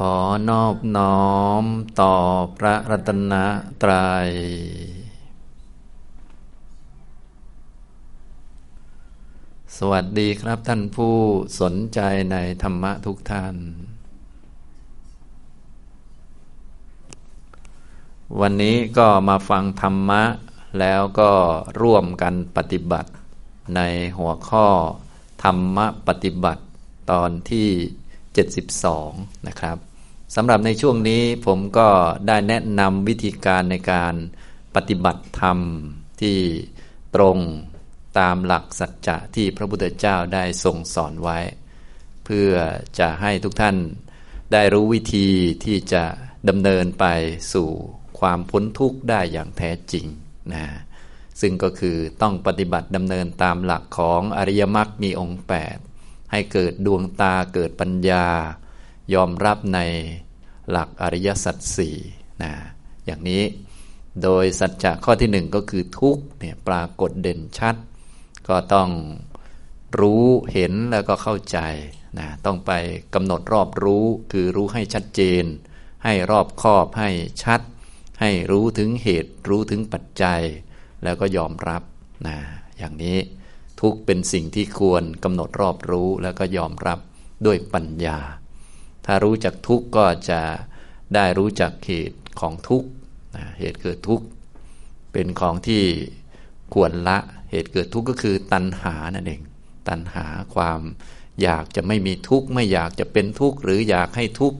ขอนอบน้อมต่อพระรัตนตรัย สวัสดีครับท่านผู้สนใจในธรรมะทุกท่าน วันนี้ก็มาฟังธรรมะ แล้วก็ร่วมกันปฏิบัติในหัวข้อธรรมะปฏิบัติตอนที่ 72 นะครับสำหรับในช่วงนี้ผมก็ได้แนะนำวิธีการในการปฏิบัติธรรมที่ตรงตามหลักสัจจะที่พระพุทธเจ้าได้ทรงสอนไว้ เพื่อจะให้ทุกท่านได้รู้วิธีที่จะดำเนินไปสู่ความพ้นทุกข์ได้อย่างแท้จริงนะซึ่งก็คือต้องปฏิบัติดำเนินตามหลักของอริยมรรคมีองค์ 8 ให้เกิดดวงตาเกิดปัญญา ยอมรับในหลักอริยสัจสี่นะอย่างนี้โดยสัจจะข้อที่หนึ่งก็คือทุกเนี่ยปรากฏเด่นชัด ก็ต้องรู้เห็นแล้วก็เข้าใจนะต้องไปกำหนดรอบรู้คือรู้ให้ชัดเจน ให้รอบคอบให้ชัด ให้รู้ถึงเหตุรู้ถึงปัจจัย แล้วก็ยอมรับนะอย่างนี้ ทุกเป็นสิ่งที่ควรกำหนดรอบรู้แล้วก็ยอมรับด้วยปัญญา ถ้ารู้จักทุกก็จะได้รู้จักเหตุของทุกเหตุเกิดทุกเป็นของที่ควรละเหตุเกิดทุกก็คือตัณหานั่นเอง ตัณหาความอยากจะไม่มีทุกข์ไม่อยากจะเป็นทุกข์หรืออยากให้ทุกข์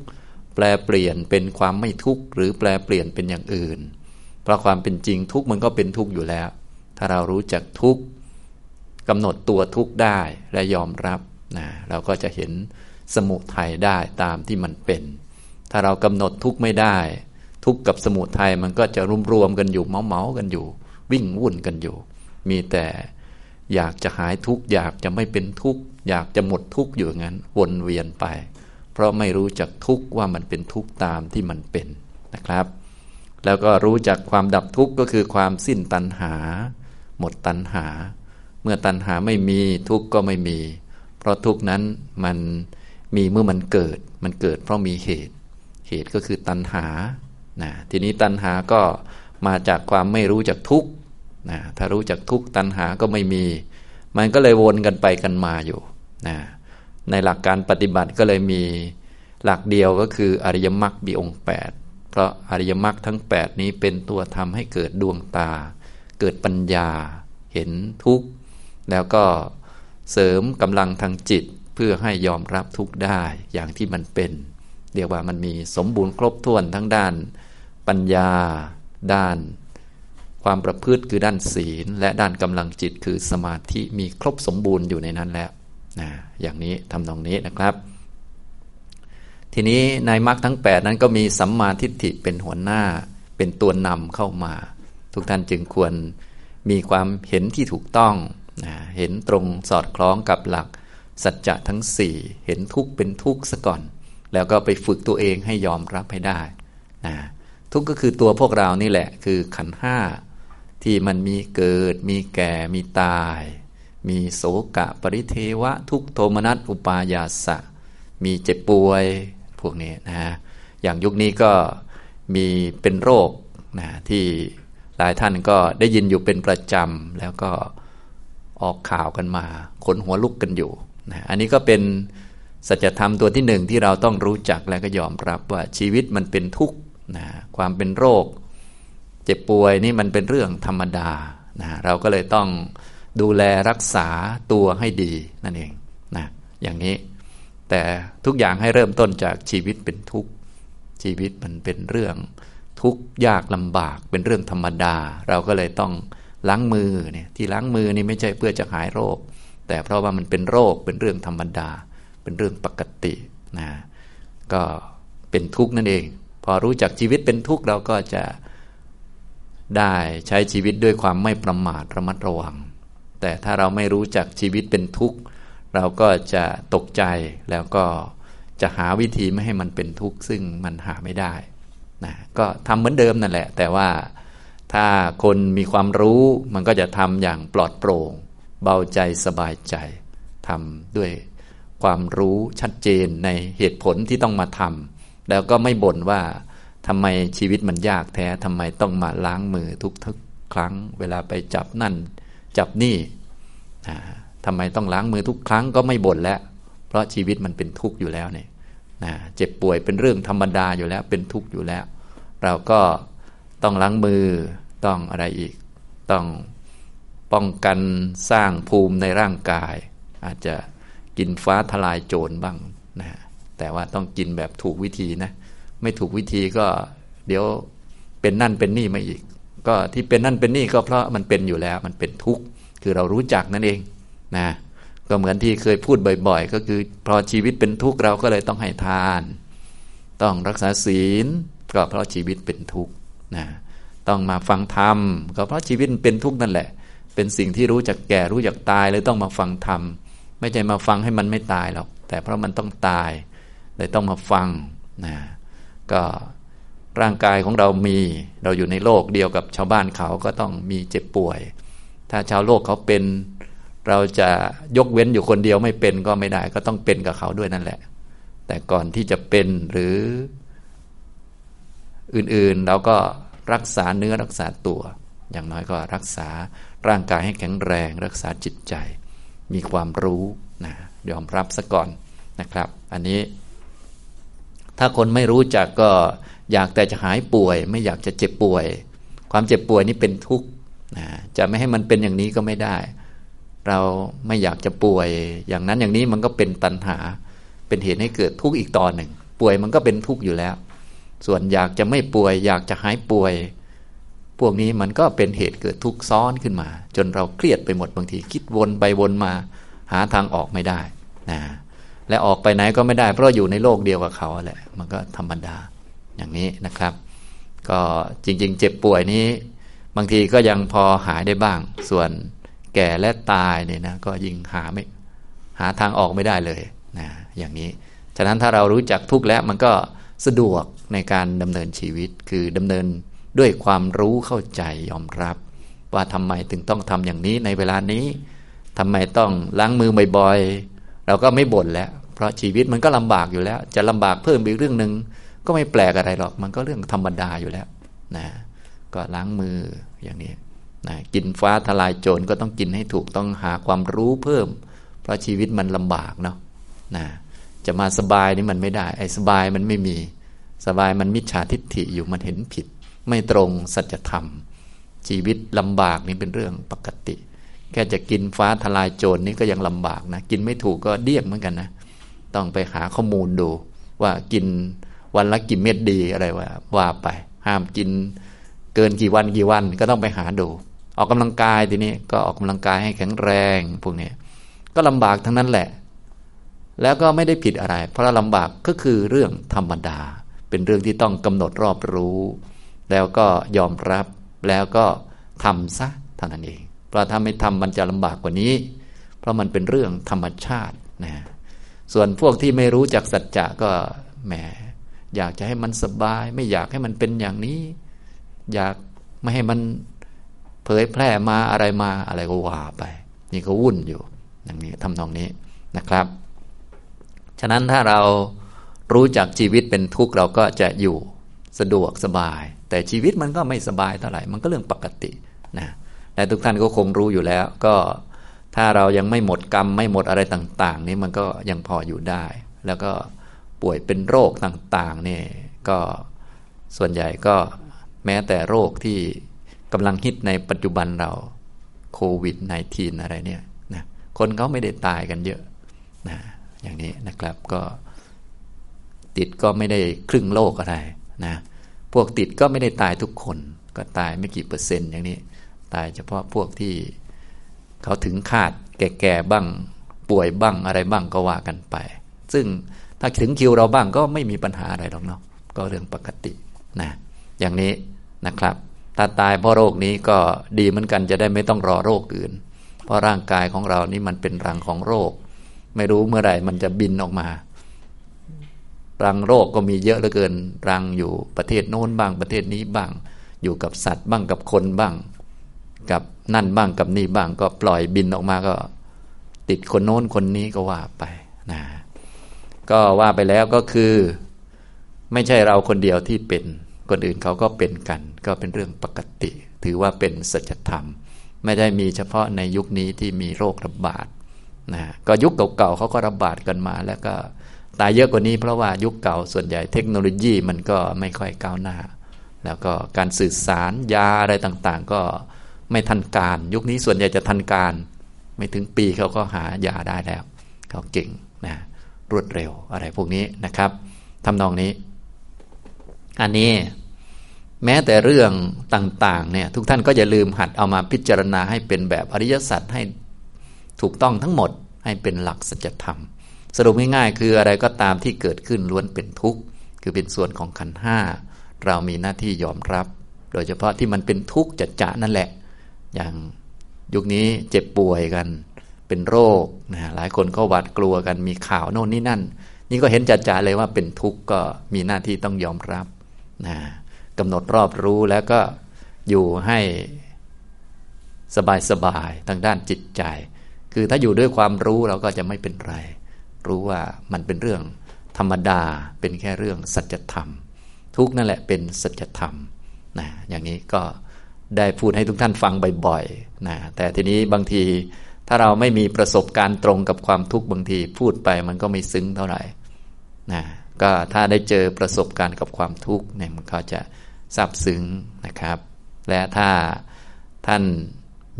แปลเปลี่ยนเป็นความไม่ทุกข์หรือแปลเปลี่ยนเป็นอย่างอื่น เพราะความเป็นจริงทุกข์มันก็เป็นทุกข์อยู่แล้ว ถ้าเรารู้จักทุกข์ กำหนดตัวทุกข์ได้และยอมรับนะเราก็จะเห็นสมุทัยได้ตามที่มันเป็น ถ้าเรากำหนดทุกข์ไม่ได้ ทุกข์กับสมุทัยมันก็จะรุมรวมกันอยู่เมาเมากันอยู่ วิ่งวุ่นกันอยู่ มีแต่อยากจะหายทุกข์อยากจะไม่เป็นทุกข์อยากจะหมดทุกข์อยู่งั้นวนเวียนไป เพราะไม่รู้จักทุกข์ว่ามันเป็นทุกข์ตามที่มันเป็นนะครับ แล้วก็รู้จักความดับทุกข์ก็คือความสิ้นตัณหา หมดตัณหา เมื่อตัณหาไม่มีทุกข์ก็ไม่มี เพราะทุกข์นั้นมันมีเมื่อมันเกิด มันเกิดเพราะมีเหตุ เหตุก็คือตัณหานะทีนี้ตัณหาก็มาจากความไม่รู้จักทุกข์นะถ้ารู้จักทุกข์ตัณหาก็ไม่มี มันก็เลยวนกันไปกันมาอยู่นะในหลักการปฏิบัติก็เลยมีหลักเดียวก็คืออริยมรรคมีองค์8เพราะอริยมรรคทั้ง 8 นี้เป็นตัวทำให้เกิดดวงตา เกิดปัญญา เห็นทุกข์ แล้วก็เสริมกำลังทางจิตเพื่อให้ยอมรับทุกได้อย่างที่มันเป็น เรียกว่ามันมีสมบูรณ์ครบถ้วนทั้งด้าน ปัญญา ด้าน ความประพฤติคือด้านศีล และด้านกำลังจิตคือสมาธิมีครบสมบูรณ์อยู่ในนั้นแล้วนะอย่างนี้ทำตรงนี้นะครับ ทีนี้ในมรรคทั้ง 8 นั้นก็มีสัมมาทิฏฐิเป็นหัวหน้าเป็นตัวนำเข้ามา ทุกท่านจึงควรมีความเห็นที่ถูกต้อง นะเห็นตรงสอดคล้องกับหลักสัจจะทั้งสี่เห็นทุกข์เป็นทุกข์ซะก่อน แล้วก็ไปฝึกตัวเองให้ยอมรับให้ได้นะทุกข์ก็คือตัวพวกเรานี่แหละ คือขันห้าที่มันมีเกิด มีแก่ มีตาย มีโสกะ ปริเทวะ ทุกโทมนัสอุปายาสะ มีเจ็บป่วย พวกนี้นะ อย่างยุคนี้ก็มีเป็นโรคนะที่หลายท่านก็ได้ยินอยู่เป็นประจำ แล้วก็ ออกข่าวกันมา ขนหัวลุกกันอยู่นะอันนี้ก็เป็นสัจธรรมตัวที่หนึ่งที่เราต้องรู้จักและก็ยอมรับว่าชีวิตมันเป็นทุกข์นะความเป็นโรค เจ็บป่วยนี่มันเป็นเรื่องธรรมดานะเราก็เลยต้องดูแลรักษาตัวให้ดีนั่นเองนะอย่างนี้ แต่ทุกอย่างให้เริ่มต้นจากชีวิตเป็นทุกข์ชีวิตมันเป็นเรื่องทุกข์ยากลำบากเป็นเรื่องธรรมดา เราก็เลยต้อง ล้างมือเนี่ยที่ล้างมือนี่ไม่ใช่เพื่อจะหายโรค แต่เพราะว่ามันเป็นโรคเป็นเรื่องธรรมดา เป็นเรื่องปกตินะก็เป็นทุกข์นั่นเอง พอรู้จักชีวิตเป็นทุกข์เราก็จะได้ใช้ชีวิตด้วยความไม่ประมาทระมัดระวัง แต่ถ้าเราไม่รู้จักชีวิตเป็นทุกข์ เราก็จะตกใจแล้วก็จะหาวิธีไม่ให้มันเป็นทุกข์ซึ่งมันหาไม่ได้นะก็ทำเหมือนเดิมนั่นแหละ แต่ว่า ถ้าคนมีความรู้มันก็จะทำอย่างปลอดโปร่ง เบาใจสบายใจทำด้วยความรู้ชัดเจนในเหตุผลที่ต้องมาทำแล้วก็ไม่บ่นว่าทำไมชีวิตมันยากแท้ทำไมต้องมาล้างมือทุกทุกครั้ง เวลาไปจับนั่น จับนี่ทำไมต้องล้างมือทุกครั้งก็ไม่บ่นแล้ว เพราะชีวิตมันเป็นทุกข์อยู่แล้วเนี่ยเจ็บป่วยเป็นเรื่องธรรมดาอยู่แล้วเป็นทุกข์อยู่แล้ว เราก็ต้องล้างมือ ต้องอะไรอีก ต้องป้องกันสร้างภูมิในร่างกาย อาจจะกินฟ้าทลายโจรบ้างนะแต่ว่าต้องกินแบบถูกวิธีนะ ไม่ถูกวิธีก็เดี๋ยวเป็นนั่นเป็นนี่มาอีก ก็ที่เป็นนั่นเป็นนี่ก็เพราะมันเป็นอยู่แล้วมันเป็นทุกข์คือเรารู้จักนั่นเองนะก็เหมือนที่เคยพูดบ่อย ๆ ก็คือพอชีวิตเป็นทุกข์เราก็เลยต้องให้ทาน ต้องรักษาศีล ก็เพราะชีวิตเป็นทุกข์นะ ต้องมาฟังธรรมก็เพราะชีวิตเป็นทุกข์นั่นแหละ เป็นสิ่งที่รู้จักแก่รู้จักตายเลยต้องมาฟังธรรมไม่ใช่มาฟังให้มันไม่ตายหรอก แต่เพราะมันต้องตายเลยต้องมาฟังนะก็ร่างกายของเรามีเราอยู่ในโลกเดียวกับชาวบ้านเขาก็ต้องมีเจ็บป่วย ถ้าชาวโลกเขาเป็น เราจะยกเว้นอยู่คนเดียวไม่เป็นก็ไม่ได้ ก็ต้องเป็นกับเขาด้วยนั่นแหละ แต่ก่อนที่จะเป็นหรืออื่นๆเราก็ รักษาเนื้อรักษาตัว อย่างน้อยก็รักษาร่างกายให้แข็งแรง รักษาจิตใจ มีความรู้นะยอมรับซะก่อนนะครับ อันนี้ ถ้าคนไม่รู้จักก็อยากแต่จะหายป่วย ไม่อยากจะเจ็บป่วย ความเจ็บป่วยนี่เป็นทุกข์นะจะไม่ให้มันเป็นอย่างนี้ก็ไม่ได้ เราไม่อยากจะป่วย อย่างนั้นอย่างนี้มันก็เป็นตัณหา เป็นเหตุให้เกิดทุกข์อีกตอนหนึ่ง ป่วยมันก็เป็นทุกข์อยู่แล้ว ส่วนอยากจะไม่ป่วย อยากจะหายป่วย พวกนี้มันก็เป็นเหตุเกิดทุกข์ซ้อนขึ้นมา จนเราเครียดไปหมดบางที คิดวนไปวนมา หาทางออกไม่ได้นะและออกไปไหนก็ไม่ได้ เพราะอยู่ในโลกเดียวกับเขาแหละ มันก็ธรรมดาอย่างนี้นะครับ ก็จริง ๆ เจ็บป่วยนี้ บางทีก็ยังพอหายได้บ้าง ส่วนแก่และตายเนี่ยนะก็ยิ่งหาไม่หาทางออกไม่ได้เลยนะอย่างนี้ ฉะนั้นถ้าเรารู้จักทุกข์แล้วมันก็สะดวก ในการดำเนินชีวิต คือดำเนินด้วยความรู้เข้าใจยอมรับ ว่าทำไมถึงต้องทำอย่างนี้ในเวลานี้ทำไมต้องล้างมือบ่อยๆเราก็ไม่บ่นแล้ว เพราะชีวิตมันก็ลำบากอยู่แล้ว จะลำบากเพิ่มอีกเรื่องหนึ่งก็ไม่แปลกอะไรหรอกมันก็เรื่องธรรมดาอยู่แล้วนะก็ล้างมืออย่างนี้นะกินฟ้าทลายโจรก็ต้องกินให้ถูกต้องหาความรู้เพิ่ม เพราะชีวิตมันลำบากเนาะนะจะมาสบายนี่มันไม่ได้ ไอ้สบายมันไม่มี สบายมันมิจฉาทิฏฐิอยู่มันเห็นผิด ไม่ตรงสัจธรรม ชีวิตลำบากนี่เป็นเรื่องปกติ แค่จะกินฟ้าทลายโจรนี่ก็ยังลำบากนะ กินไม่ถูกก็เดียงเหมือนกันนะ ต้องไปหาข้อมูลดู ว่ากินวันละกี่เม็ดดีอะไรว่าว่าไป ห้ามกินเกินกี่วันกี่วันก็ต้องไปหาดู ออกกำลังกายทีนี้ก็ออกกำลังกายให้แข็งแรงพวกนี้ก็ลำบากทั้งนั้นแหละ แล้วก็ไม่ได้ผิดอะไร เพราะลำบากก็คือเรื่องธรรมดา เป็นเรื่องที่ต้องกำหนดรอบรู้ แล้วก็ยอมรับแล้วก็ทำซะเท่านั้นเอง เพราะถ้าไม่ทำมันจะลำบากกว่านี้ เพราะมันเป็นเรื่องธรรมชาตินะส่วนพวกที่ไม่รู้จักสัจจะก็แหมอยากจะให้มันสบาย ไม่อยากให้มันเป็นอย่างนี้ อยากไม่ให้มันเผยแพร่มาอะไรมาอะไรก็ว่าไป นี่ก็วุ่นอยู่อย่างนี้ทำนองนี้นะครับ ฉะนั้นถ้าเรา รู้จักชีวิตเป็นทุกข์เราก็จะอยู่สะดวกสบาย แต่ชีวิตมันก็ไม่สบายเท่าไหร่มันก็เรื่องปกตินะและทุกท่านก็คงรู้อยู่แล้ว ก็ถ้าเรายังไม่หมดกรรมไม่หมดอะไรต่างๆ นี่มันก็ยังพออยู่ได้ แล้วก็ป่วยเป็นโรคต่างๆนี่ก็ส่วนใหญ่ก็แม้แต่โรคที่กำลังฮิตในปัจจุบันเราโควิด -19 อะไรเนี่ยนะคนเขาไม่ได้ตายกันเยอะนะอย่างนี้นะครับก็ ติดก็ไม่ได้ครึ่งโลกอะไรนะ พวกติดก็ไม่ได้ตายทุกคน ก็ตายไม่กี่เปอร์เซ็นต์อย่างนี้ ตายเฉพาะพวกที่เขาถึงคาดแก่ๆบ้างป่วยบ้างอะไรบ้างก็ว่ากันไป ซึ่งถ้าถึงคิวเราบ้างก็ไม่มีปัญหาอะไรหรอกเนาะ ก็เรื่องปกตินะ อย่างนี้นะครับ ถ้าตายเพราะโรคนี้ก็ดีเหมือนกันจะได้ไม่ต้องรอโรคอื่น เพราะร่างกายของเรานี่มันเป็นรังของโรค ไม่รู้เมื่อไหร่มันจะบินออกมา รังโรคก็มีเยอะเหลือเกิน รังอยู่ประเทศโน้นบ้างประเทศนี้บ้าง อยู่กับสัตว์บ้างกับคนบ้าง กับนั่นบ้างกับนี่บ้าง ก็ปล่อยบินออกมาก็ ติดคนโน้นคนนี้ก็ว่าไปนะก็ว่าไปแล้วก็คือ ไม่ใช่เราคนเดียวที่เป็นคนอื่นเขาก็เป็นกัน ก็เป็นเรื่องปกติ ถือว่าเป็นสัจธรรม ไม่ได้มีเฉพาะในยุคนี้ที่มีโรคระบาดนะก็ยุคเก่าๆเขาก็ระบาดกันมาแล้วก็ ตายเยอะกว่านี้เพราะว่ายุคเก่าส่วนใหญ่เทคโนโลยีมันก็ไม่ค่อยก้าวหน้า แล้วก็การสื่อสารยาอะไรต่างๆ ก็ไม่ทันการ ยุคนี้ส่วนใหญ่จะทันการ ไม่ถึงปีเขาก็หายาได้แล้ว เขาเก่งนะรวดเร็วอะไรพวกนี้นะครับทำนองนี้ อันนี้แม้แต่เรื่องต่างๆเนี่ยทุกท่านก็อย่าลืมหัดเอามาพิจารณาให้เป็นแบบอริยสัจให้ถูกต้องทั้งหมดให้เป็นหลักสัจธรรม สรุปง่ายๆคืออะไรก็ตามที่เกิดขึ้นล้วนเป็นทุกข์คือเป็นส่วนของขันห้าเรามีหน้าที่ยอมรับ โดยเฉพาะที่มันเป็นทุกข์จัดจะนั่นแหละ อย่างยุคนี้เจ็บป่วยกัน เป็นโรคนะหลายคนก็หวาดกลัวกันมีข่าวโน่นนี่นั่น นี่ก็เห็นจัดจ่าเลยว่าเป็นทุกข์ก็มีหน้าที่ต้องยอมรับนะกำหนดรอบรู้แล้วก็อยู่ให้สบายๆทางด้านจิตใจ คือถ้าอยู่ด้วยความรู้เราก็จะไม่เป็นไร รู้ว่ามันเป็นเรื่องธรรมดาเป็นแค่เรื่องสัจธรรม ทุกนั่นแหละเป็นสัจธรรมนะอย่างนี้ก็ได้พูดให้ทุกท่านฟังบ่อยๆนะแต่ทีนี้บางทีถ้าเราไม่มีประสบการณ์ตรงกับความทุกข์บางทีพูดไปมันก็ไม่ซึ้งเท่าไหร่นะก็ถ้าได้เจอประสบการณ์กับความทุกข์เนี่ยมันก็จะซาบซึ้งนะครับ และถ้าท่าน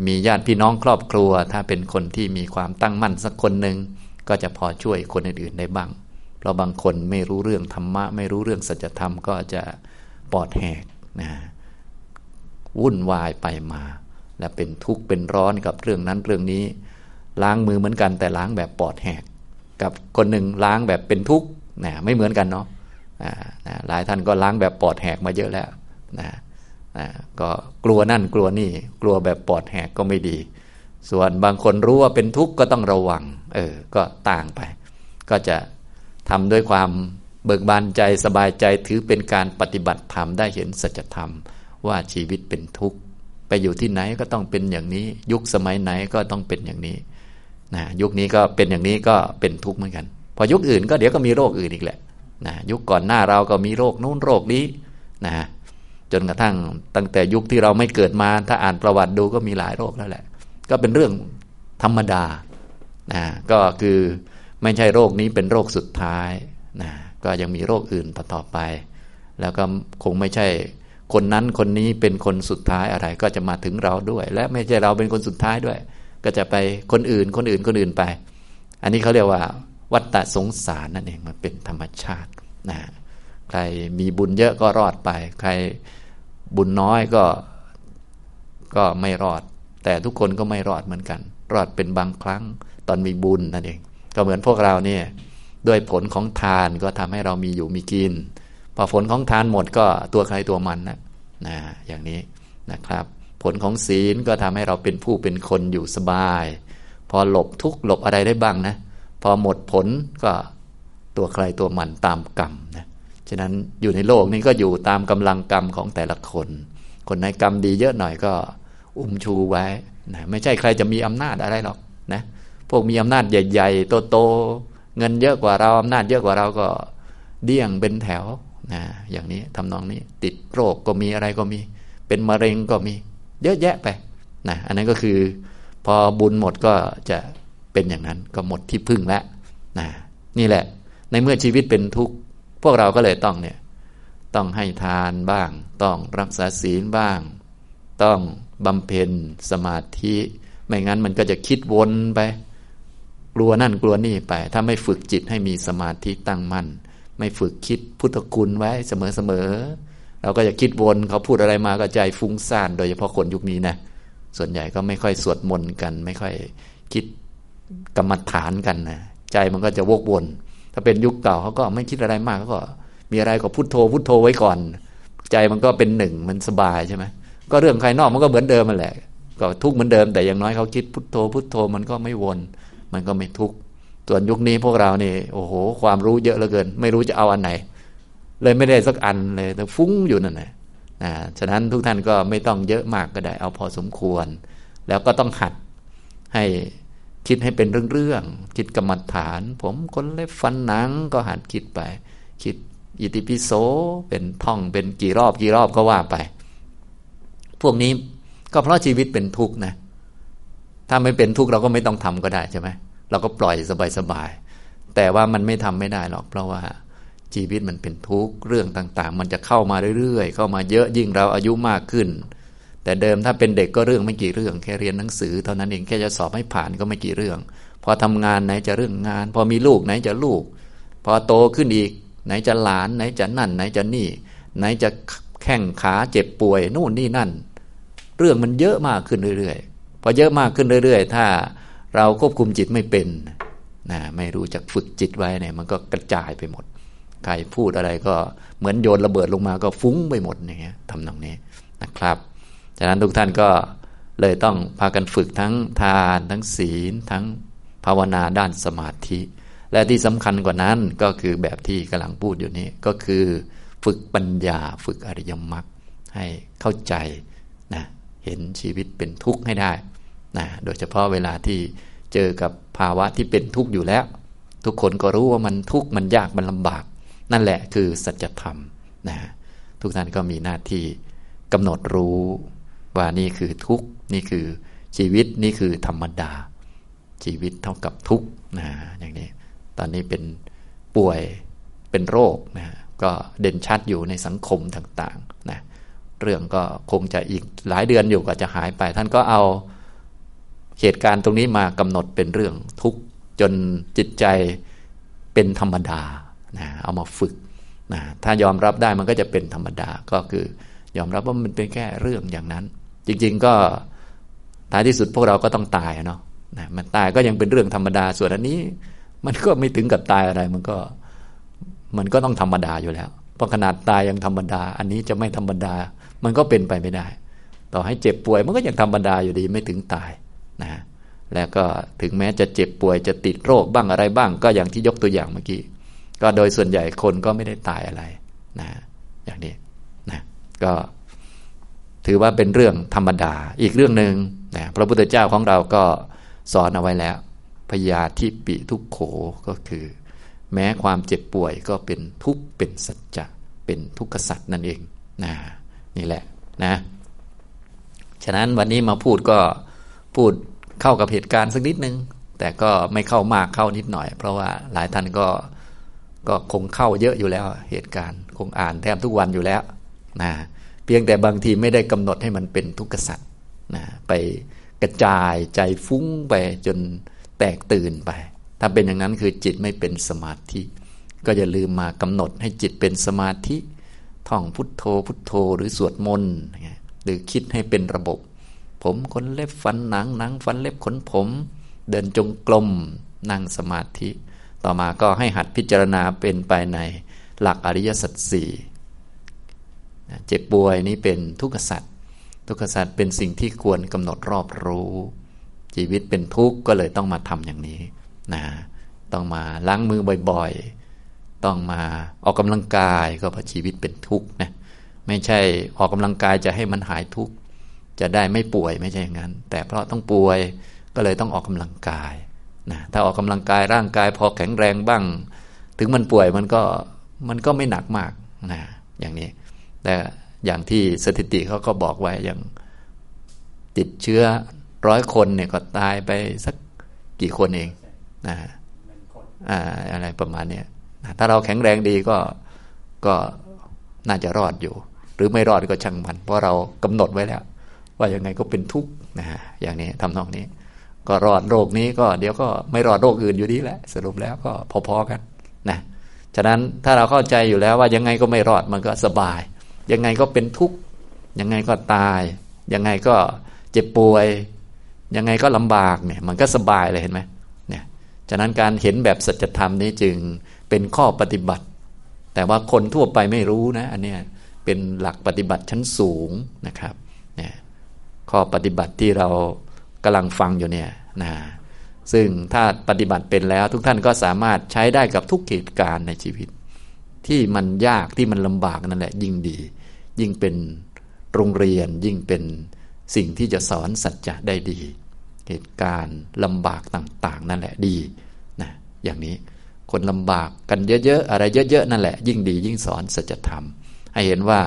มีญาติพี่น้องครอบครัว ถ้าเป็นคนที่มีความตั้งมั่นสักคนหนึ่ง ก็จะพอช่วยคนอื่นๆได้บ้าง เพราะบางคนไม่รู้เรื่องธรรมะ ไม่รู้เรื่องสัจธรรมก็จะปอดแหกนะวุ่นวายไปมา และเป็นทุกข์เป็นร้อนกับเรื่องนั้นเรื่องนี้ ล้างมือเหมือนกันแต่ล้างแบบปอดแหก กับคนหนึ่งล้างแบบเป็นทุกข์นะไม่เหมือนกันเนาะนะหลายท่านก็ล้างแบบปอดแหกมาเยอะแล้วนะนะก็กลัวนั่นกลัวนี่ กลัวแบบปอดแหกก็ไม่ดี ส่วนบางคนรู้ว่าเป็นทุกข์ก็ต้องระวัง เออ ก็ต่างไป ก็จะทำด้วยความเบิกบานใจสบายใจถือเป็นการปฏิบัติธรรมได้เห็นสัจธรรม ว่าชีวิตเป็นทุกข์ ไปอยู่ที่ไหนก็ต้องเป็นอย่างนี้ ยุคสมัยไหนก็ต้องเป็นอย่างนี้นะยุคนี้ก็เป็นอย่างนี้ก็เป็นทุกข์เหมือนกัน พอยุคอื่นก็เดี๋ยวก็มีโรคอื่นอีกแหละนะยุคก่อนหน้าเราก็มีโรคนู้นโรคนี้นะจนกระทั่งตั้งแต่ยุคที่เราไม่เกิดมา ถ้าอ่านประวัติดูก็มีหลายโรคแล้วแหละ ก็เป็นเรื่องธรรมดานะก็คือไม่ใช่โรคนี้เป็นโรคสุดท้ายนะก็ยังมีโรคอื่นต่อไป แล้วก็คงไม่ใช่คนนั้นคนนี้เป็นคนสุดท้ายอะไรก็จะมาถึงเราด้วย และไม่ใช่เราเป็นคนสุดท้ายด้วย ก็จะไปคนอื่นคนอื่นคนอื่นไป อันนี้เขาเรียกว่า วัฏฏะสงสารนั่นเองมันเป็นธรรมชาตินะใครมีบุญเยอะก็รอดไป ใครบุญน้อยก็ก็ไม่รอด แต่ทุกคนก็ไม่รอดเหมือนกัน รอดเป็นบางครั้งตอนมีบุญนั่นเอง ก็เหมือนพวกเราเนี่ยด้วยผลของทานก็ทำให้เรามีอยู่มีกิน พอผลของทานหมดก็ตัวใครตัวมันนะนะอย่างนี้นะครับ ผลของศีลก็ทำให้เราเป็นผู้เป็นคนอยู่สบาย พอหลบทุกหลบอะไรได้บ้างนะ พอหมดผลก็ตัวใครตัวมันตามกรรมนะฉะนั้นอยู่ในโลกนี้ก็อยู่ตามกำลังกรรมของแต่ละคน คนในกรรมดีเยอะหน่อยก็ อุ้มชูไว้นะไม่ใช่ใครจะมีอำนาจอะไรหรอกนะพวกมีอำนาจใหญ่ ๆ โตๆเงินเยอะกว่าเราอำนาจเยอะกว่าเราก็เดี่ยงเป็นแถวนะอย่างนี้ทำนองนี้ติดโรคก็มีอะไรก็มี เป็นมะเร็งก็มี เยอะแยะไปนะอันนั้นก็คือ พอบุญหมดก็จะเป็นอย่างนั้นก็หมดที่พึ่งแล้วนะนี่แหละ ในเมื่อชีวิตเป็นทุกข์ พวกเราก็เลยต้องเนี่ย ต้องให้ทานบ้าง ต้องรักษาศีลบ้าง ต้อง บำเพ็ญสมาธิ ไม่งั้นมันก็จะคิดวนไป กลัวนั่นกลัวนี่ไป ถ้าไม่ฝึกจิตให้มีสมาธิตั้งมั่น ไม่ฝึกคิดพุทธคุณไว้เสมอๆเราก็จะคิดวนเขาพูดอะไรมาก็ใจฟุ้งซ่านโดยเฉพาะคนยุคนี้นะส่วนใหญ่ก็ไม่ค่อยสวดมนต์กัน ไม่ค่อยคิดกรรมฐานกันนะใจมันก็จะวกวน ถ้าเป็นยุคเก่าเขาก็ไม่คิดอะไรมากเขาก็ มีอะไรก็พุทโธพุทโธไว้ก่อน ใจมันก็เป็นหนึ่งมันสบายใช่ไหม ก็เรื่องภายนอกมันก็เหมือนเดิมมันแหละ ก็ทุกเหมือนเดิม แต่อย่างน้อยเขาคิดพุทโธ พุทโธมันก็ไม่วน มันก็ไม่ทุกข์ส่วนยุคนี้พวกเรานี่โอ้โห ความรู้เยอะเหลือเกิน ไม่รู้จะเอาอันไหน เลยไม่ได้สักอันเลยแต่ฟุ้งอยู่นั่นแหละนะฉะนั้นทุกท่านก็ไม่ต้องเยอะมากก็ได้ เอาพอสมควร แล้วก็ต้องหัดให้คิดให้เป็นเรื่องๆคิดกรรมฐาน ผมคนเล็บฟันหนังก็หัดคิดไป คิดอิติปิโสเป็นท่องเป็นกี่รอบกี่รอบก็ว่าไป พวกนี้ก็เพราะชีวิตเป็นทุกข์นะ ถ้าไม่เป็นทุกข์เราก็ไม่ต้องทำก็ได้ใช่ไหมเราก็ปล่อยสบายๆแต่ว่ามันไม่ทำไม่ได้หรอก เพราะว่าชีวิตมันเป็นทุกข์เรื่องต่าง ๆ มันจะเข้ามาเรื่อยๆ เข้ามาเยอะยิ่งเราอายุมากขึ้น แต่เดิมถ้าเป็นเด็กก็เรื่องไม่กี่เรื่อง แค่เรียนหนังสือเท่านั้นเองแค่จะสอบให้ผ่านก็ไม่กี่เรื่อง พอทำงานไหนจะเรื่องงาน พอมีลูกไหนจะลูก พอโตขึ้นอีก ไหนจะหลาน ไหนจะนั่น ไหนจะนี่ ไหนจะ แข้งขาเจ็บป่วยนู่นนี่นั่น เรื่องมันเยอะมากขึ้นเรื่อยๆ พอเยอะมากขึ้นเรื่อย ๆ ถ้าเราควบคุมจิตไม่เป็นนะไม่รู้จักฝึกจิตไว้เนี่ยมันก็กระจายไปหมด ใครพูดอะไรก็เหมือนโยนระเบิดลงมาก็ฟุ้งไปหมดอย่างเงี้ยทำตรงนี้นะครับฉะนั้นทุกท่านก็เลยต้องพากันฝึกทั้งทานทั้งศีล ทั้งภาวนาด้านสมาธิ และที่สำคัญกว่านั้นก็คือแบบที่กำลังพูดอยู่นี้ก็คือ ฝึกปัญญาฝึกอริยมรรคให้เข้าใจนะเห็นชีวิตเป็นทุกข์ให้ได้นะโดยเฉพาะเวลาที่เจอกับภาวะที่เป็นทุกข์อยู่แล้ว ทุกคนก็รู้ว่ามันทุกข์มันยากมันลำบาก นั่นแหละคือสัจธรรมนะทุกท่านก็มีหน้าที่กำหนดรู้ว่านี่คือทุกข์นี่คือชีวิตนี่คือธรรมดา ชีวิตเท่ากับทุกข์นะอย่างนี้ ตอนนี้เป็นป่วยเป็นโรคนะ ก็เด่นชัดอยู่ในสังคมต่างๆนะเรื่องก็คงจะอีกหลายเดือนอยู่ก็จะหายไป ท่านก็เอาเหตุการณ์ตรงนี้มากำหนดเป็นเรื่องทุกข์จนจิตใจเป็นธรรมดานะเอามาฝึกนะถ้ายอมรับได้มันก็จะเป็นธรรมดาก็คือยอมรับว่ามันเป็นแค่เรื่องอย่างนั้น จริง ๆก็ท้ายที่สุดพวกเราก็ต้องตายเนาะนะมันตายก็ยังเป็นเรื่องธรรมดาส่วนอันนี้ มันก็ไม่ถึงกับตายอะไรมันก็ มันก็ต้องธรรมดาอยู่แล้ว เพราะขนาดตายยังธรรมดา อันนี้จะไม่ธรรมดา มันก็เป็นไปไม่ได้ ต่อให้เจ็บป่วยมันก็ยังธรรมดาอยู่ดีไม่ถึงตายนะแล้วก็ถึงแม้จะเจ็บป่วยจะติดโรคบ้างอะไรบ้าง ก็อย่างที่ยกตัวอย่างเมื่อกี้ ก็โดยส่วนใหญ่คนก็ไม่ได้ตายอะไรนะอย่างนี้นะก็ถือว่าเป็นเรื่องธรรมดาอีกเรื่องหนึ่งนะพระพุทธเจ้าของเราก็สอนเอาไว้แล้วพยาธิปิทุกโขก็คือ แม้ความเจ็บป่วยก็เป็นทุกข์เป็นสัจจะเป็นทุกขสัจนั่นเองนะนี่แหละนะ ฉะนั้นวันนี้มาพูดก็พูดเข้ากับเหตุการณ์สักนิดนึง แต่ก็ไม่เข้ามากเข้านิดหน่อย เพราะว่าหลายท่านก็ก็คงเข้าเยอะอยู่แล้ว เหตุการณ์คงอ่านแทบทุกวันอยู่แล้วนะเพียงแต่บางทีไม่ได้กำหนดให้มันเป็นทุกขสัตว์นะไปกระจายใจฟุ้งไปจนแตกตื่นไป ถ้าเป็นอย่างนั้นคือจิตไม่เป็นสมาธิ ก็อย่าลืมมากำหนดให้จิตเป็นสมาธิท่องพุทโธพุทโธหรือสวดมนต์หรือคิดให้เป็นระบบ ผมขนเล็บฟันหนังหนังฟันเล็บขนผม เดินจงกรมนั่งสมาธิ ต่อมาก็ให้หัดพิจารณาเป็นไปในหลักอริยสัจสี่เจ็บป่วยนี้เป็นทุกขสัจทุกขสัจเป็นสิ่งที่ควรกำหนดรอบรู้ ชีวิตเป็นทุกข์ก็เลยต้องมาทำอย่างนี้ นะต้องมาล้างมือบ่อยๆ ต้องมาออกกำลังกายก็เพราะชีวิตเป็นทุกข์นะไม่ใช่ออกกำลังกายจะให้มันหายทุกข์จะได้ไม่ป่วยไม่ใช่อย่างนั้น แต่เพราะต้องป่วยก็เลยต้องออกกำลังกายนะถ้าออกกำลังกายร่างกายพอแข็งแรงบ้าง ถึงมันป่วยมันก็มันก็ไม่หนักมากนะอย่างนี้ แต่อย่างที่สถิติเขาก็บอกไว้อย่างติดเชื้อร้อยคนเนี่ยก็ตายไปสักกี่คนเอง นะอ่าอะไรประมาณนี้ถ้าเราแข็งแรงดีก็ก็น่าจะรอดอยู่ หรือไม่รอดก็ช่างมัน เพราะเรากำหนดไว้แล้ว ว่ายังไงก็เป็นทุกข์นะอย่างนี้ทำนองนี้ ก็รอดโรคนี้ก็เดี๋ยวก็ไม่รอดโรคอื่นอยู่ดีแหละ สรุปแล้วก็พอๆกันนะฉะนั้นถ้าเราเข้าใจอยู่แล้วว่ายังไงก็ไม่รอดมันก็สบาย ยังไงก็เป็นทุกข์ยังไงก็ตาย ยังไงก็เจ็บป่วย ยังไงก็ลำบากเนี่ย มันก็สบายเลยเห็นไหม ฉะนั้นการเห็นแบบสัจธรรมนี้จึงเป็นข้อปฏิบัติ แต่ว่าคนทั่วไปไม่รู้นะอันนี้เป็นหลักปฏิบัติชั้นสูงนะครับเนี่ยข้อปฏิบัติที่เรากำลังฟังอยู่เนี่ยนะซึ่งถ้าปฏิบัติเป็นแล้วทุกท่านก็สามารถใช้ได้กับทุกเหตุการณ์ในชีวิต ที่มันยากที่มันลำบากนั่นแหละ ยิ่งดี ยิ่งเป็นโรงเรียนยิ่งเป็นสิ่งที่จะสอนสัจจะได้ดี เหตุการณ์ลำบากต่าง ๆ นั่นแหละดีนะอย่างนี้คนลำบากกันเยอะ ๆ อะไรเยอะ ๆ นั่นแหละ ยิ่งดียิ่งสอนสัจธรรม ให้เห็นว่า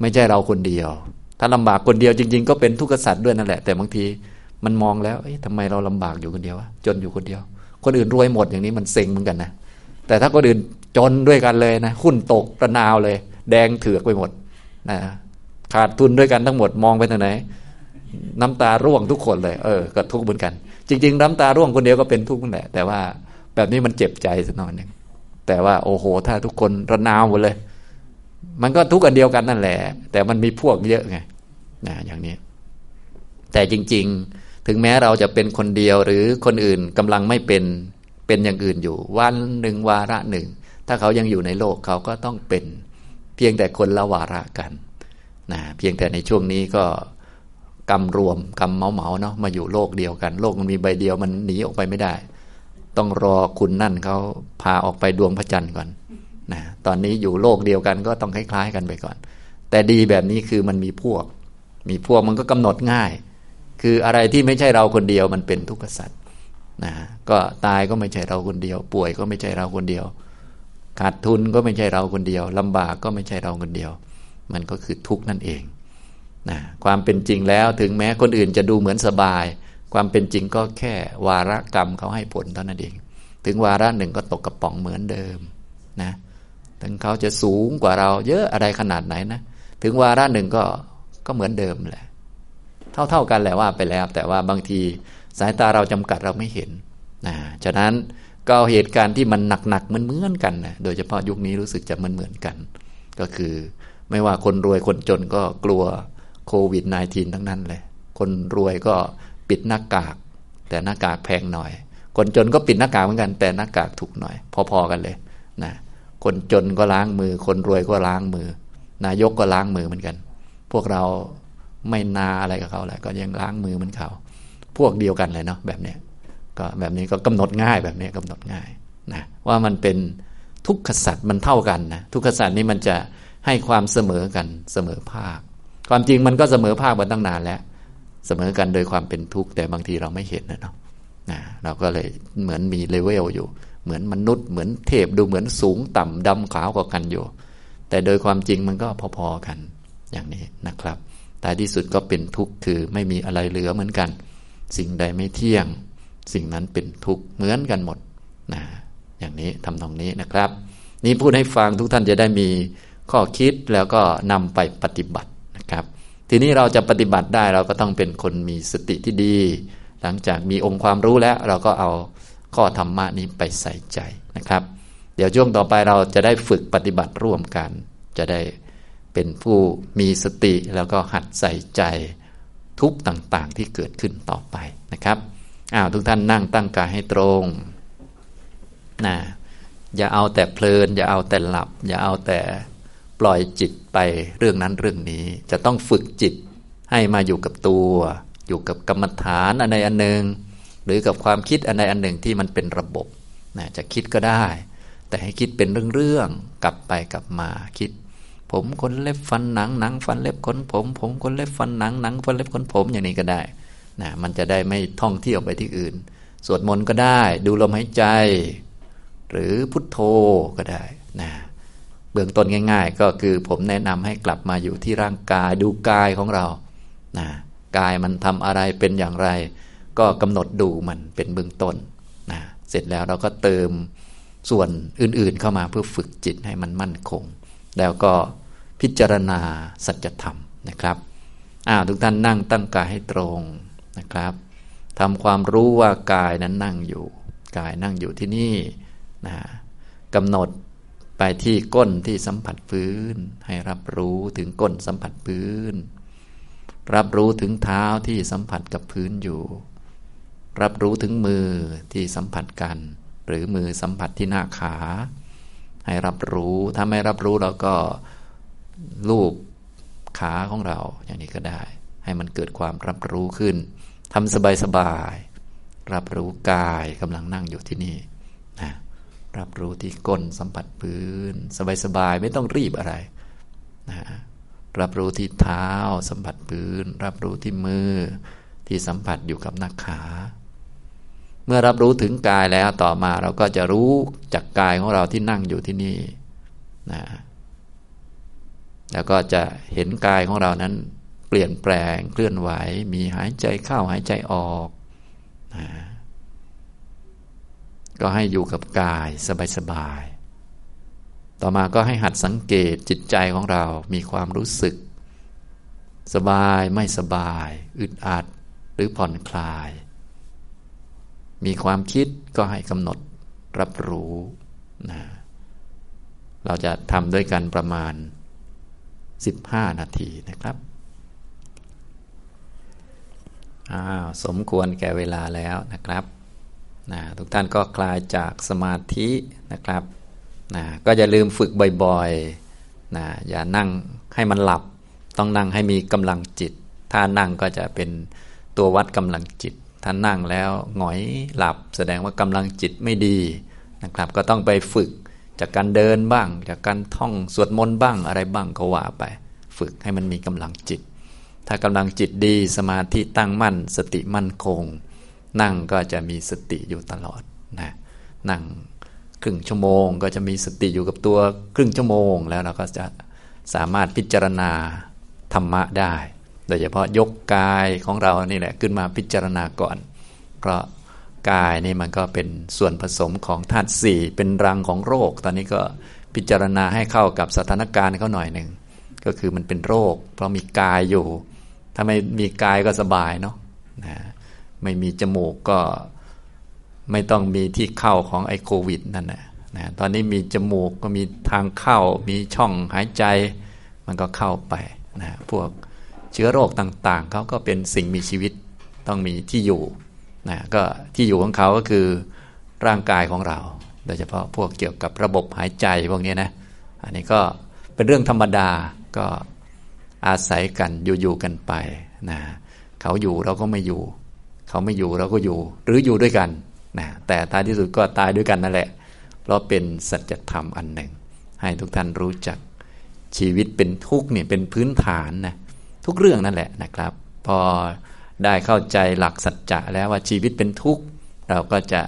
ไม่ใช่เราคนเดียว ถ้าลำบากคนเดียวจริง ๆ ก็เป็นทุกข์สัตว์ด้วยนั่นแหละ แต่บางทีมันมองแล้วเอ๊ะทำไมเราลำบากอยู่คนเดียวจนอยู่คนเดียว คนอื่นรวยหมดอย่างนี้มันเซ็งเหมือนกันนะแต่ถ้าคนอื่นจนด้วยกันเลยนะหุ้นตกระนาวเลย แดงเถือกไปหมดนะขาดทุนด้วยกันทั้งหมดมองไปทางไหน น้ำตาร่วงทุกคนเลย เออก็ทุกข์เหมือนกัน จริง ๆ น้ำตาร่วงคนเดียวก็เป็นทุกข์นั่นแหละ แต่ว่าแบบนี้มันเจ็บใจสักหน่อยหนึ่งแต่ว่าโอ้โห ถ้าทุกคนระนาวหมดเลย มันก็ทุกข์อันเดียวกันนั่นแหละ แต่มันมีพวกเยอะไงนะอย่างนี้ แต่จริง ๆ ถึงแม้เราจะเป็นคนเดียวหรือคนอื่นกำลังไม่เป็นเป็นอย่างอื่นอยู่ วันหนึ่งวาระหนึ่ง ถ้าเขายังอยู่ในโลกเขาก็ต้องเป็น เพียงแต่คนละวาระกันนะเพียงแต่ในช่วงนี้ก็ กรรมรวมกรรมเมาเมาเนาะมาอยู่โลกเดียวกัน โลกมันมีใบเดียวมันหนีออกไปไม่ได้ ต้องรอคุณนั่นเขาพาออกไปดวงพระจันทร์ก่อนนะตอนนี้อยู่โลกเดียวกันก็ต้องคล้ายๆกันไปก่อน แต่ดีแบบนี้คือมันมีพวก มีพวกมันก็กำหนดง่าย คืออะไรที่ไม่ใช่เราคนเดียวมันเป็นทุกข์สัตว์นะก็ตายก็ไม่ใช่เราคนเดียว ป่วยก็ไม่ใช่เราคนเดียว ขาดทุนก็ไม่ใช่เราคนเดียวลำบากก็ไม่ใช่เราคนเดียว มันก็คือทุกข์นั่นเอง นะความเป็นจริงแล้วถึงแม้คนอื่นจะดูเหมือนสบาย ความเป็นจริงก็แค่วาระกรรมเขาให้ผลเท่านั้นเอง ถึงวาระหนึ่งก็ตกกระป๋องเหมือนเดิมนะถึงเขาจะสูงกว่าเราเยอะอะไรขนาดไหนนะ ถึงวาระหนึ่งก็ก็เหมือนเดิมแหละ เท่าๆกันแหละว่าไปแล้ว แต่ว่าบางทีสายตาเราจำกัดเราไม่เห็นนะฉะนั้นก็เหตุการณ์ที่มันหนักๆมันเหมือนกันนะโดยเฉพาะยุคนี้รู้สึกจะมันเหมือนกัน ก็คือ ไม่ว่าคนรวยคนจนก็กลัว โควิด -19 ทั้งนั้นเลย คนรวยก็ปิดหน้ากาก แต่หน้ากากแพงหน่อย คนจนก็ปิดหน้ากากเหมือนกัน แต่หน้ากากถูกหน่อย พอๆกันเลยนะคนจนก็ล้างมือ คนรวยก็ล้างมือ นายกก็ล้างมือเหมือนกัน พวกเราไม่นาอะไรกับเขาแหละก็ยังล้างมือเหมือนเขาพวกเดียวกันเลยเนาะแบบเนี้ยก็แบบนี้ก็กำหนดง่ายแบบนี้กำหนดง่ายนะว่ามันเป็นทุกขสัตว์มันเท่ากันนะทุกขสัตว์นี้มันจะให้ความเสมอกันเสมอภาค ความจริงมันก็เสมอภาคมาตั้งนานแล้ว เสมอกันโดยความเป็นทุกข์แต่บางทีเราไม่เห็นนะเนาะนะเราก็เลยเหมือนมีเลเวลอยู่ เหมือนมนุษย์ เหมือนเทพดูเหมือนสูงต่ำดำขาวกว่ากันอยู่ แต่โดยความจริงมันก็พอๆกันอย่างนี้นะครับแต่ที่สุดก็เป็นทุกข์คือไม่มีอะไรเหลือเหมือนกัน สิ่งใดไม่เที่ยง สิ่งนั้นเป็นทุกข์เหมือนกันหมดนะอย่างนี้ทำตรงนี้นะครับ นี่พูดให้ฟังทุกท่านจะได้มีข้อคิดแล้วก็นำไปปฏิบัติ ทีนี้เราจะปฏิบัติได้เราก็ต้องเป็นคนมีสติที่ดี หลังจากมีองค์ความรู้แล้วเราก็เอาข้อธรรมะนี้ไปใส่ใจนะครับ เดี๋ยวช่วงต่อไปเราจะได้ฝึกปฏิบัติร่วมกัน จะได้เป็นผู้มีสติแล้วก็หัดใส่ใจทุกต่างๆที่เกิดขึ้นต่อไปนะครับอ้าวทุกท่านนั่งตั้งกายให้ตรงนะอย่าเอาแต่เพลิน อย่าเอาแต่หลับ อย่าเอาแต่ ปล่อยจิตไปเรื่องนั้นเรื่องนี้ จะต้องฝึกจิตให้มาอยู่กับตัว อยู่กับกรรมฐานอันใดอันหนึ่ง หรือกับความคิดอันใดอันหนึ่งที่มันเป็นระบบนะจะคิดก็ได้ แต่ให้คิดเป็นเรื่องๆกลับไปกลับมาคิด ผมขนเล็บฟันหนังหนัง ฟันเล็บขนผม ผมขนเล็บฟันหนังหนังฟันเล็บขนผมอย่างนี้ก็ได้นะมันจะได้ไม่ท่องเที่ยวไปที่อื่น สวดมนต์ก็ได้ ดูลมหายใจ หรือพุทโธก็ได้นะ เบื้องต้นง่าย ๆ ก็คือผมแนะนำให้กลับมาอยู่ที่ร่างกายดูกายของเรานะกายมันทำอะไรเป็นอย่างไร ก็กำหนดดูมันเป็นเบื้องต้นนะเสร็จแล้วเราก็เติมส่วนอื่นๆเข้ามาเพื่อฝึกจิตให้มันมั่นคง แล้วก็พิจารณาสัจธรรมนะครับอ้าวทุกท่านนั่งตั้งกายให้ตรงนะครับทำความรู้ว่ากายนั้นนั่งอยู่ กายนั่งอยู่ที่นี่นะกำหนด ไปที่ก้นที่สัมผัสพื้น ให้รับรู้ถึงก้นสัมผัสพื้น รับรู้ถึงเท้าที่สัมผัสกับพื้นอยู่ รับรู้ถึงมือที่สัมผัสกัน หรือมือสัมผัสที่หน้าขา ให้รับรู้ถ้าไม่รับรู้เราก็รูปขาของเราอย่างนี้ก็ได้ ให้มันเกิดความรับรู้ขึ้นทำสบายๆรับรู้กายกำลังนั่งอยู่ที่นี่นะ รับรู้ที่ก้นสัมผัสพื้น สบายๆไม่ต้องรีบอะไรนะรับรู้ที่เท้าสัมผัสพื้น รับรู้ที่มือที่สัมผัสอยู่กับหน้าขา เมื่อรับรู้ถึงกายแล้วต่อมาเราก็จะรู้จากกายของเราที่นั่งอยู่ที่นี่นะแล้วก็จะเห็นกายของเรานั้น เปลี่ยนแปลงเคลื่อนไหว มีหายใจเข้าหายใจออกนะ ก็ให้อยู่กับกายสบายๆ ต่อมาก็ให้หัดสังเกตจิตใจของเรา มีความรู้สึก สบายไม่สบาย อึดอัดหรือผ่อนคลาย มีความคิดก็ให้กำหนดรับรู้นะเราจะทำด้วยกันประมาณ 15 นาทีนะครับอ้าวสมควรแก่เวลาแล้วนะครับ นะทุกท่านก็คลายจากสมาธินะครับนะก็อย่าลืมฝึกบ่อยๆนะอย่านั่งให้มันหลับ ต้องนั่งให้มีกำลังจิต ถ้านั่งก็จะเป็นตัววัดกำลังจิต ถ้านั่งแล้วหงอยหลับ แสดงว่ากำลังจิตไม่ดีนะครับ ก็ต้องไปฝึกจากการเดินบ้าง จากการท่องสวดมนต์บ้างอะไรบ้างก็ว่าไป ฝึกให้มันมีกำลังจิต ถ้ากำลังจิตดีสมาธิตั้งมั่น สติมั่นคง นั่งก็จะมีสติอยู่ตลอดนะนั่งครึ่งชั่วโมง ก็จะมีสติอยู่กับตัวครึ่งชั่วโมง แล้วเราก็จะสามารถพิจารณาธรรมะได้ โดยเฉพาะยกกายของเรานี่แหละขึ้นมาพิจารณาก่อน เพราะกายนี่มันก็เป็นส่วนผสมของธาตุสี่เป็นรังของโรค ตอนนี้ก็พิจารณาให้เข้ากับสถานการณ์เขาหน่อยหนึ่งก็คือมันเป็นโรค เพราะมีกายอยู่ ถ้าไม่มีกายก็สบายเนาะนะ ไม่มีจมูกก็ไม่ต้องมีที่เข้าของไอโควิดนั่นแหละนะตอนนี้มีจมูกก็มีทางเข้า มีช่องหายใจ มันก็เข้าไปนะพวกเชื้อโรคต่างๆเขาก็เป็นสิ่งมีชีวิตต้องมีที่อยู่นะก็ที่อยู่ของเขาก็คือร่างกายของเรา โดยเฉพาะพวกเกี่ยวกับระบบหายใจพวกนี้นะอันนี้ก็เป็นเรื่องธรรมดาก็อาศัยกันอยู่ๆกันไปนะเขาอยู่เราก็ไม่อยู่ เขาไม่อยู่เราก็อยู่ หรืออยู่ด้วยกันนะแต่ท้ายที่สุดก็ตายด้วยกันนั่นแหละ เพราะเป็นสัจธรรมอันหนึ่ง ให้ทุกท่านรู้จักชีวิตเป็นทุกข์เนี่ยเป็นพื้นฐานนะทุกเรื่องนั่นแหละนะครับ พอได้เข้าใจหลักสัจจะแล้วว่าชีวิตเป็นทุกข์ เราก็จะ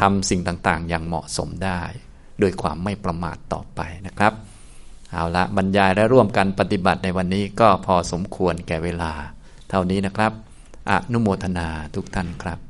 ทำสิ่งต่างๆ อย่างเหมาะสมได้ด้วยความไม่ประมาทต่อไปนะครับ เอาละบรรยายและร่วมกันปฏิบัติในวันนี้ก็พอสมควรแก่เวลา เท่านี้นะครับ อนุโมทนาทุกท่านครับ